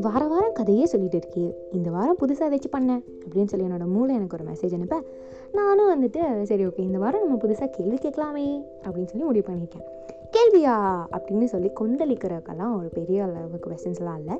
வார வாரம் கதையே சொல்லிட்டு இருக்கே. இந்த வாரம் புதுசாக ஏதாச்சும் பண்ணேன் அப்படின்னு சொல்லி என்னோட மூளை எனக்கு ஒரு மெசேஜ் அனுப்ப நானும் வந்துட்டு சரி ஓகே இந்த வாரம் நம்ம புதுசாக கேள்வி கேட்கலாமே அப்படின்னு சொல்லி முடிவு பண்ணியிருக்கேன். கேள்வியா? அப்படின்னு சொல்லி கொந்தளிக்கிறக்கெல்லாம் ஒரு பெரிய அளவு கொஸ்டின்ஸ்லாம் இல்லை.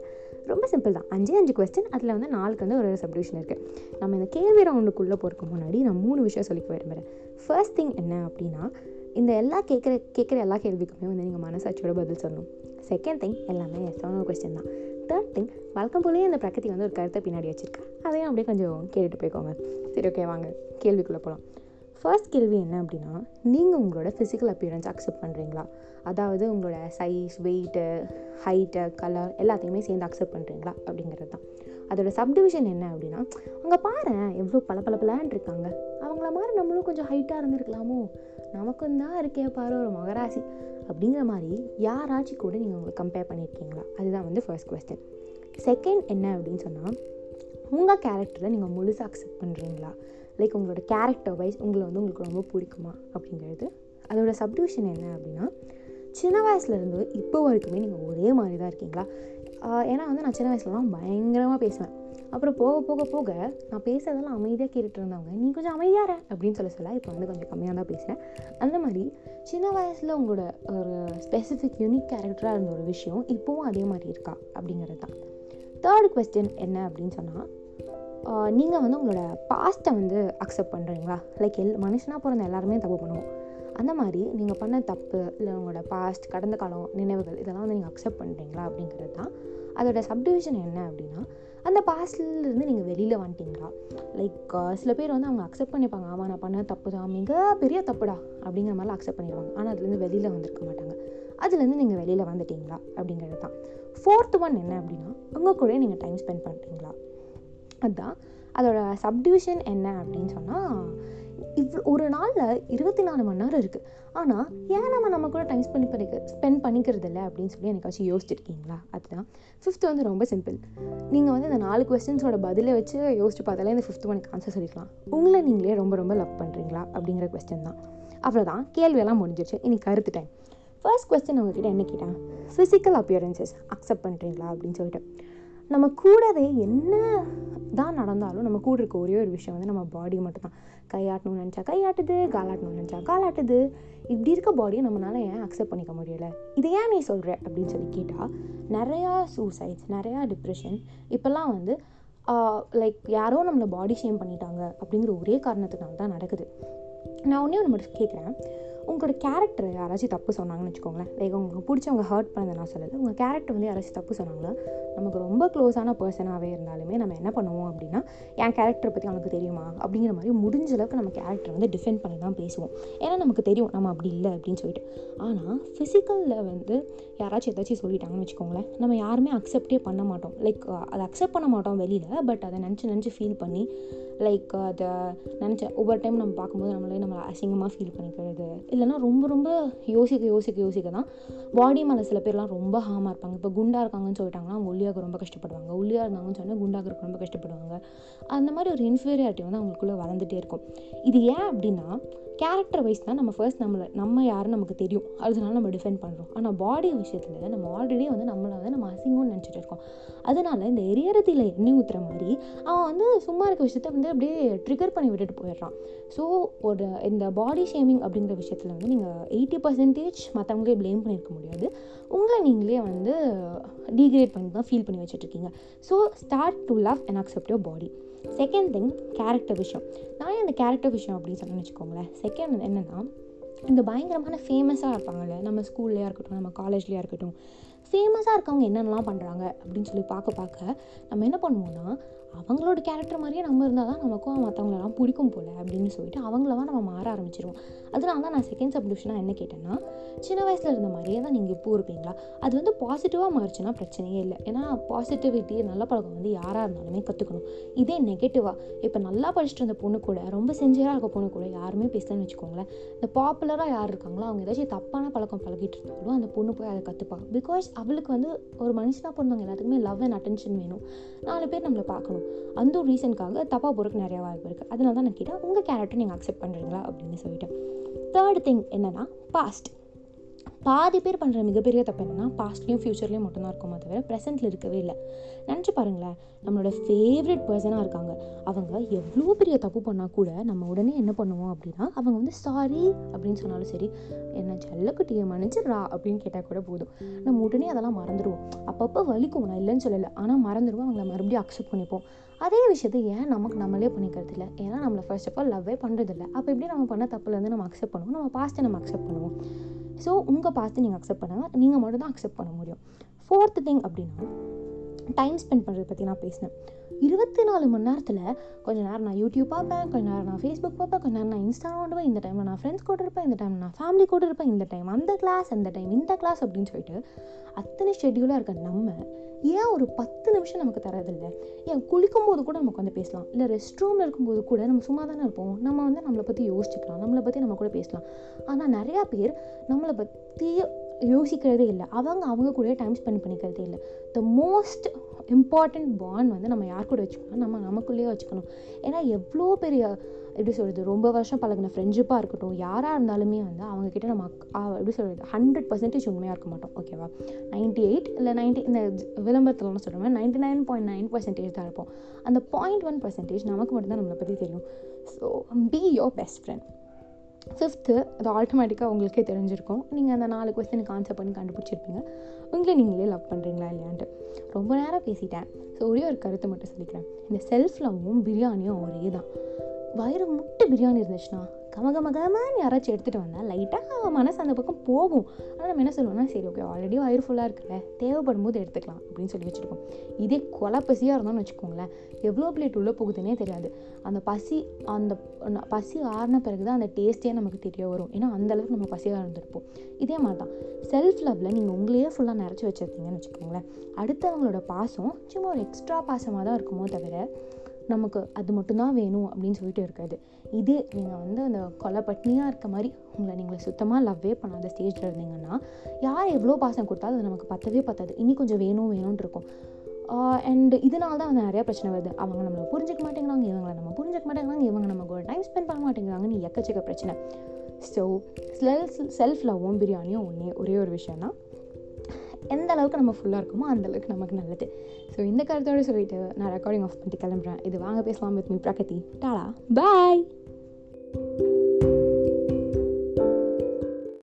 ரொம்ப சிம்பிள் தான். அஞ்சே அஞ்சு கொஸ்டின் அதில் வந்து நாளுக்கு வந்து ஒரு சப்டிவிஷன் இருக்குது நம்ம இந்த கேள்வி ரவுண்டுக்குள்ளே போகிறதுக்கு முன்னாடி நான் மூணு விஷயம் சொல்லிக்க விரும்புகிறேன் ஃபர்ஸ்ட் திங் என்ன அப்படின்னா இந்த எல்லா கேட்குற கேட்குற எல்லா கேள்விக்குமே வந்து நீங்கள் மனசாட்சியோட பதில் சொல்லணும். செகண்ட் திங் எல்லாமே எஸ்டான கொஸ்டின் தான். தேர்ட் திங் வழக்கம் போலேயே இந்த பிரகதி வந்து ஒரு கருத்தை பின்னாடி வச்சுருக்கேன் அதையும் அப்படியே கொஞ்சம் கேட்டுட்டு போய்க்கோங்க. சரி ஓகே வாங்க. கேள்விக்குள்ளே போகலாம் ஃபர்ஸ்ட் கேள்வி என்ன அப்படின்னா நீங்கள் உங்களோட ஃபிசிக்கல் அப்பியரன்ஸ் அக்செப்ட் பண்ணுறீங்களா அதாவது உங்களோட சைஸ் வெயிட்டு ஹைட்டு கலர் எல்லாத்தையுமே சேர்ந்து அக்செப்ட் பண்ணுறீங்களா அப்படிங்கிறது தான். அதோட சப்டிவிஷன் என்ன அப்படின்னா அங்கே பாரு எவ்வளோ பல பல பலான் இருக்காங்க. அவங்கள மாதிரி நம்மளும் கொஞ்சம் ஹைட்டாக இருந்திருக்கலாமோ? நமக்கும் தான் இருக்கே பாரு ஒரு மகராசி. அப்படிங்கிற மாதிரி யாராச்சும் கூட நீங்கள் உங்களை கம்பேர் பண்ணியிருக்கீங்களா அதுதான் வந்து ஃபர்ஸ்ட் கொஸ்டின் செகண்ட் என்ன அப்படின்னு சொன்னால் உங்கள் கேரக்டரை நீங்கள் முழுசாக அக்செப்ட் பண்ணுறீங்களா லைக் உங்களோட கேரக்டர் வைஸ் உங்களை வந்து உங்களுக்கு ரொம்ப பிடிக்குமா? அப்படிங்கிறது. அதோட சப்டிவிஷன் என்ன அப்படின்னா சின்ன வயசுலேருந்து இப்போ வரைக்குமே நீங்கள் ஒரே மாதிரி தான் இருக்கீங்களா ஏன்னா வந்து நான் சின்ன வயசுலலாம் பயங்கரமாக பேசுவேன். அப்புறம் போக போக போக நான் பேசுறதெல்லாம் அமைதியாக கேட்டுட்டு இருந்தவங்க நீ கொஞ்சம் அமைதியார அப்படின்னு சொல்ல சொல்ல இப்போ வந்து கொஞ்சம் கம்மியாக தான் பேசுகிறேன் அந்த மாதிரி சின்ன வயசில் உங்களோட ஒரு ஸ்பெசிஃபிக் யூனிக் கேரக்டராக இருந்த ஒரு விஷயம் இப்போவும் அதே மாதிரி இருக்கா? அப்படிங்கிறது தான். தேர்ட் கொஸ்டின் என்ன அப்படின்னு சொன்னால் நீங்கள் வந்து உங்களோட பாஸ்ட்டை வந்து அக்செப்ட் பண்ணுறீங்களா லைக் எல் மனுஷனாக பிறந்த எல்லாருமே தப்பு பண்ணுவோம். அந்த மாதிரி நீங்கள் பண்ண தப்பு இல்லை உங்களோட பாஸ்ட் கடந்த காலம் நினைவுகள் இதெல்லாம் வந்து நீங்கள் அக்செப்ட் பண்ணுறீங்களா அப்படிங்கிறது தான். அதோட சப்டிவிஷன் என்ன அப்படின்னா அந்த பாஸ்ட்லேருந்து நீங்கள் வெளியில் வந்துட்டீங்களா? லைக் சில பேர் வந்து அவங்க அக்செப்ட் பண்ணிப்பாங்க. ஆமாம் நான் பண்ண தப்பு தான் மிக பெரிய தப்புடா அப்படிங்கிற மாதிரிலாம் அக்செப்ட் பண்ணிடுவாங்க. ஆனால் அதுலேருந்து வெளியில் வந்திருக்க மாட்டாங்க. அதுலேருந்து நீங்கள் வெளியில் வந்துட்டீங்களா? அப்படிங்கிறது தான். ஃபோர்த் ஒன் என்ன அப்படின்னா உங்கள் கூட நீங்கள் டைம் ஸ்பெண்ட் பண்ணுறீங்களா அதுதான் அதோட சப்டிவிஷன் என்ன அப்படின்னு சொன்னால் இவ் ஒரு நாளில் இருபத்தி நாலு மணி நேரம் இருக்குது ஆனால் ஏன் நம்ம நம்ம கூட டைம் ஸ்பெண்ட் பண்ணிக்க ஸ்பெண்ட் பண்ணிக்கிறது இல்லை அப்படின்னு சொல்லி எனக்காச்சும் யோசிச்சிருக்கீங்களா? அதுதான். ஃபிஃப்த்து வந்து ரொம்ப சிம்பிள் நீங்கள் வந்து இந்த நாலு கொஸ்டின்ஸோட பதிலை வச்சு யோசிச்சு பார்த்தாலே இந்த ஃபிஃப்த் ஒனுக்கு ஆன்சர் சொல்லிக்கலாம். உங்களை நீங்களே ரொம்ப ரொம்ப லவ் பண்ணுறீங்களா அப்படிங்கிற கொஸ்டின் தான். அவ்வளோதான் கேள்வியெல்லாம் முடிஞ்சிருச்சு. இன்னைக்கு கருத்து டைம் ஃபர்ஸ்ட் கொஸ்டின் உங்ககிட்ட என்ன கேட்டேன் ஃபிசிக்கல் அப்பியரன்சஸ் அக்செப்ட் பண்ணுறீங்களா அப்படின்னு சொல்லிட்டு. நம்ம கூடவே என்ன தான் நடந்தாலும் நம்ம கூட இருக்க ஒரே ஒரு விஷயம் வந்து நம்ம பாடி மட்டும்தான். கையாட்டணும்னு நினச்சா கையாட்டுது காலாட்டணும்னு நினச்சா காலாட்டுது. இப்படி இருக்க பாடியை நம்மளால் ஏன் அக்செப்ட் பண்ணிக்க முடியலை? இதை ஏன் நீ சொல்கிற அப்படின்னு சொல்லி கேட்டால் நிறையா சூசைட்ஸ் நிறையா டிப்ரெஷன் இப்போல்லாம் வந்து லைக் யாரோ நம்மளை பாடி ஷேம் பண்ணிட்டாங்க அப்படிங்கிற ஒரே காரணத்தினால தான் நடக்குது. நான் ஒன்றே ஒன்று மட்டும் கேட்குறேன் உங்களோட கேரக்டர் யாராச்சும் தப்பு சொன்னாங்கன்னு வச்சுக்கோங்களேன். லைக் உங்களுக்கு பிடிச்சவங்க ஹர்ட் பண்ணதை நான் சொல்லலை. உங்கள் கேரக்டர் வந்து யாராச்சும் தப்பு சொன்னாங்களா? நமக்கு ரொம்ப க்ளோஸான பர்சனாகவே இருந்தாலுமே நம்ம என்ன பண்ணுவோம் அப்படின்னா என் கேரக்டரை பற்றி அவனுக்கு தெரியுமா? அப்படிங்கிற மாதிரி முடிஞ்ச அளவுக்கு நம்ம கேரக்டர் வந்து டிஃபெண்ட் பண்ணி தான் பேசுவோம். ஏன்னா நமக்கு தெரியும் நம்ம அப்படி இல்லை அப்படின்னு சொல்லிட்டு. ஆனால் ஃபிசிக்கலில் வந்து யாராச்சும் ஏதாச்சும் சொல்லிட்டாங்கன்னு வச்சுக்கோங்களேன் நம்ம யாருமே அக்செப்டே பண்ண மாட்டோம். லைக் அதை அக்செப்ட் பண்ண மாட்டோம் வெளியில் பட் அதை நினச்சி நினச்சி ஃபீல் பண்ணி லைக் அதை நினச்ச ஒவ்வொரு டைம் நம்ம பார்க்கும்போது நம்மளே நம்மளை அசிங்கமாக ஃபீல் பண்ணிக்கிறது. இல்லைனா ரொம்ப ரொம்ப யோசிக்க யோசிக்க யோசிக்க தான் பாடி மேலே சில பேர்லாம் ரொம்ப ஹாமாக இருப்பாங்க. இப்போ குண்டாக இருக்காங்கன்னு சொல்லிட்டாங்கன்னா அவங்க ஒல்லியாக ரொம்ப கஷ்டப்படுவாங்க. ஒல்லியாக இருந்தாங்கன்னு சொன்னால் குண்டாக ரொம்ப கஷ்டப்படுவாங்க. அந்த மாதிரி ஒரு இன்ஃபீரியாரிட்டி வந்து அவங்களுக்குள்ளே வளர்ந்துட்டே இருக்கும். இது ஏன் அப்படின்னா கேரக்டர் வைஸ் தான் நம்ம ஃபர்ஸ்ட் நம்மளை நம்ம யாரும் நமக்கு தெரியும். அதனால நம்ம டிஃபெண்ட் பண்ணுறோம் ஆனால் பாடி விஷயத்தில் நம்ம ஆல்ரெடி வந்து நம்மளை வந்து நம்ம அசிங்கம்னு நினச்சிட்டு இருக்கோம். அதனால இந்த எரியறதில் எண்ணெய் ஊற்றுற மாதிரி அவன் வந்து சும்மா இருக்க விஷயத்த வந்து அப்படியே ட்ரிகர் பண்ணி விட்டுட்டு போயிடுறான். ஸோ ஒரு இந்த பாடி ஷேமிங் அப்படிங்கிற விஷயத்தில் வந்து நீங்கள் எயிட்டி பர்சன்டேஜ் மற்றவங்களே ப்ளேம் பண்ணியிருக்க முடியாது. உங்களை நீங்களே வந்து டீக்ரேட் பண்ணி தான் ஃபீல் பண்ணி வச்சுட்ருக்கீங்க so start to love and accept your body second thing character விஷயம். நான் இந்த கேரக்டர் விஷயம் அப்படின்னு சொன்னேன்னு வச்சுக்கோங்களேன். செகண்ட் என்னென்னா இந்த பயங்கரமான ஃபேமஸாக இருப்பாங்கல்ல நம்ம ஸ்கூல்லையாக இருக்கட்டும் நம்ம காலேஜ்லேயா இருக்கட்டும் ஃபேமஸாக இருக்கவங்க என்னென்னலாம் பண்ணுறாங்க அப்படின்னு சொல்லி பார்க்க பார்க்க நம்ம என்ன பண்ணுவோம்னா அவங்களோட கேரக்டர் மாதிரியே நம்ம இருந்தால் தான் நமக்கும் மற்றவங்களெல்லாம் பிடிக்கும் போல் அப்படின்னு சொல்லிட்டு அவங்களவா நம்ம மாற ஆரம்பிச்சிருவோம். அதனால தான் நான் செகண்ட் சப்டிவிஷனாக என்ன கேட்டேன்னா சின்ன வயசில் இருந்த மாதிரியே தான் நீங்கள் இப்போ இருப்பீங்களா? அது வந்து பாசிட்டிவாக மாறிச்சுன்னா பிரச்சனையே இல்லை. ஏன்னா பாசிட்டிவிட்டி நல்ல பழக்கம் வந்து யாராக இருந்தாலுமே கற்றுக்கணும் இதே நெகட்டிவாக இப்போ நல்லா படிச்சுட்டு இருந்த பொண்ணு கூட ரொம்ப செஞ்சராக இருக்க பொண்ணு கூட யாருமே பேசலன்னு வச்சுக்கோங்களேன் இந்த பாப்புலராக யார் இருக்காங்களோ அவங்க ஏதாச்சும் தப்பான பழக்கம் பழகிட்டு இருந்தாலும் அந்த பொண்ணு போய் அதை கற்றுப்பாங்க பிகாஸ் அவளுக்கு வந்து ஒரு மனுஷனாக பிறந்தவங்க எல்லாத்துக்குமே லவ் அண்ட் அட்டென்ஷன் வேணும். நாலு பேர் நம்மளை பார்க்கணும். அந்த ஒரு ரீசனுக்காக தப்பாக போகிறதுக்கு நிறையா வாய்ப்பு இருக்குது அதனால தான் நான் கேட்டேன் உங்கள் கேரக்டர் நீங்கள் அக்செப்ட் பண்ணுறீங்களா அப்படின்னு சொல்லிட்டு. தேர்ட் திங் என்னென்னா பாஸ்ட் பாதி பேர் பண்ணுற மிகப்பெரிய தப்பு என்னன்னா பாஸ்ட்லேயும் ஃப்யூச்சர்லேயும் மட்டும்தான் இருக்குமோ தவிர ப்ரெசென்ட்டில் இருக்கவே இல்லை. நினச்சி பாருங்களேன் நம்மளோட ஃபேவரட் பர்சனாக இருக்காங்க. அவங்க எவ்வளோ பெரிய தப்பு பண்ணால் கூட நம்ம உடனே என்ன பண்ணுவோம் அப்படின்னா அவங்க வந்து சாரி அப்படின்னு சொன்னாலும் சரி என்ன செல்லக்குட்டியை மன்னிச்சிடுறா அப்படின்னு கேட்டால் கூட போதும். நம்ம உடனே அதெல்லாம் மறந்துடுவோம். அப்பப்போ வலிக்கும் நான் இல்லைன்னு சொல்லலை. ஆனால் மறந்துடுவோம் அவங்கள மறுபடியும் அக்செப்ட் பண்ணிப்போம். அதே விஷயத்தை ஏன் நமக்கு நம்மளே பண்ணிக்கிறது இல்லை? ஏன்னா நம்மளை ஃபர்ஸ்ட் ஆஃப் ஆல் லவ்வே பண்ணுறதில்ல அப்போ எப்படி நம்ம பண்ண தப்புலேருந்து நம்ம அக்செப்ட் பண்ணுவோம்? நம்ம பாஸ்ட்டை நம்ம அக்செப்ட் பண்ணுவோம். ஸோ உங்கள் பார்த்து நீங்கள் அக்செப்ட் பண்ணுங்கள் நீங்கள் மட்டும் தான் அக்செப்ட் பண்ண முடியும். ஃபோர்த்து திங் அப்படின்னா டைம் ஸ்பெண்ட் பண்ணுறதை பற்றி நான் பேசினேன். இருபத்தி நாலு மணி நேரத்தில் கொஞ்சம் நேரம் நான் யூடியூப் பார்ப்பேன் கொஞ்ச நேரம் நான் ஃபேஸ்புக் பார்ப்பேன் கொஞ்ச நேரம் நான் இன்ஸ்டா நோண்டுவேன் இந்த டைமில் நான் ஃப்ரெண்ட்ஸ் கூட இருப்பேன் இந்த டைம் நான் ஃபேமிலி கூட இருப்பேன் இந்த டைம் அந்த கிளாஸ் அந்த டைம் இந்த கிளாஸ் அப்படின்னு சொல்லிட்டு அத்தனை ஷெட்யூலாக இருக்க நம்ம ஏன் ஒரு பத்து நிமிஷம் நமக்கு தரதில்ல ஏன் குளிக்கும் போது கூட நமக்கு வந்து பேசலாம். இல்லை ரெஸ்ட் ரூமில் இருக்கும்போது கூட நம்ம சும்மா தானே இருப்போம். நம்ம வந்து நம்மளை பற்றி யோசிச்சுக்கலாம். நம்மளை பற்றி நம்ம கூட பேசலாம். ஆனால் நிறையா பேர் நம்மளை பற்றி யோசிக்கிறதே இல்லை. அவங்க அவங்க கூட டைம் ஸ்பெண்ட் பண்ணிக்கிறதே இல்லை. த மோஸ்ட் இம்பார்ட்டண்ட் பாண்ட் வந்து நம்ம யார் கூட வச்சுக்கணும்? நம்ம நமக்குள்ளேயே வச்சுக்கணும். ஏன்னா எவ்வளோ பெரிய எப்படி சொல்கிறது ரொம்ப வருஷம் பழகின ஃப்ரெண்ட்ஷிப்பாக இருக்கட்டும் யாராக இருந்தாலுமே வந்து அவங்கக்கிட்ட நம்ம அக்- எப்படி சொல்கிறது ஹண்ட்ரட் பர்சன்டேஜ் உண்மையாக இருக்க மாட்டோம். ஓகேவா நைன்ட்டி எயிட் இல்லை நைன்ட்டி இந்த விளம்பரத்துலலாம் சொல்கிறோம் ninety nine point nine percentage தான் இருப்போம். அந்த பாயிண்ட் ஒன் பர்சன்டேஜ் நமக்கு மட்டும்தான் நம்மளை பற்றி தெரியும். So be your best friend fifth அது ஆட்டோமேட்டிக்காக உங்களுக்கே தெரிஞ்சிருக்கும். நீங்கள் அந்த நாலு கொஸ்டினுக்கு ஆன்சர் பண்ணி கண்டுபிடிச்சிருப்பீங்க. உங்களே நீங்களே லவ் பண்ணுறீங்களா இல்லையான்ட்டு. ரொம்ப நேரம் பேசிட்டேன். ஸோ ஒரே ஒரு கருத்தை மட்டும் சொல்லிக்கிறேன். இந்த செல்ஃப் லவ்வும் பிரியாணியும் ஒரே தான் வயிறு முட்டை பிரியாணி இருந்துச்சுன்னா கம யாராச்சும் எடுத்துகிட்டு வந்தால் லைட்டாக மனசு அந்த பக்கம் போகும். ஆனால் நம்ம என்ன சொல்லுவோம்னா சரி ஓகே ஆல்ரெடி வயிறு ஃபுல்லாக இருக்குல்ல தேவைப்படும் போது எடுத்துக்கலாம் அப்படின்னு சொல்லி வச்சுருக்கோம். இதே கொலை பசியாக இருந்தோம்னு வச்சுக்கோங்களேன் எவ்வளோ பிளேட் உள்ளே போகுதுன்னே தெரியாது. அந்த பசி அந்த பசி ஆறின பிறகு தான் அந்த டேஸ்ட்டே நமக்கு தெரிய வரும். ஏன்னா அந்த அளவுக்கு நம்ம பசியாக இருந்திருப்போம். இதே மாதிரி தான் செல்ஃப் லவ்வில் நீங்கள் உங்களையே ஃபுல்லாக நிறச்சி வச்சுருக்கீங்கன்னு வச்சுக்கோங்களேன் அடுத்தவங்களோட பாசம் சும்மா ஒரு எக்ஸ்ட்ரா பாசமாக தான் இருக்குமோ தவிர நமக்கு அது மட்டும்தான் வேணும் அப்படின்னு சொல்லிட்டு இருக்காது. இதே நீங்கள் வந்து அந்த கொலை பட்னியாக இருக்க மாதிரி உங்களை நீங்கள் சுத்தமாக லவ்வே பண்ணாத ஸ்டேஜில் இருந்தீங்கன்னா யார் எவ்வளோ பாசம் கொடுத்தாலும் அது நமக்கு பத்தவே பத்தாது. இனி கொஞ்சம் வேணும் வேணும்னு இருக்கும். அண்ட் இதனால தான் வந்து நிறைய பிரச்சனை வருது. அவங்க நம்மளை புரிஞ்சிக்க மாட்டேங்கிறாங்க இவங்களை நம்ம புரிஞ்சிக்க மாட்டேங்கிறாங்க இவங்க நம்ம கூட டைம் ஸ்பெண்ட் பண்ண மாட்டேங்கிறாங்கன்னு எக்கச்சக்க பிரச்சனை. ஸோ செல்ஃப் செல்ஃப் லவ்வும் பிரியாணியும் ஒன்றே ஒரே ஒரு விஷயம் தான் எந்த அளவுக்கு நம்ம ஃபுல்லாக இருக்குமோ அந்த அளவுக்கு நமக்கு நல்லது. ஸோ இந்த கருத்தோடு சொல்லிட்டு நான் ரெக்கார்டிங் ஆஃப் பண்ணிட்டு கிளம்புறேன். இது வாங்க பேசலாம் with me Pragathi ta ta bye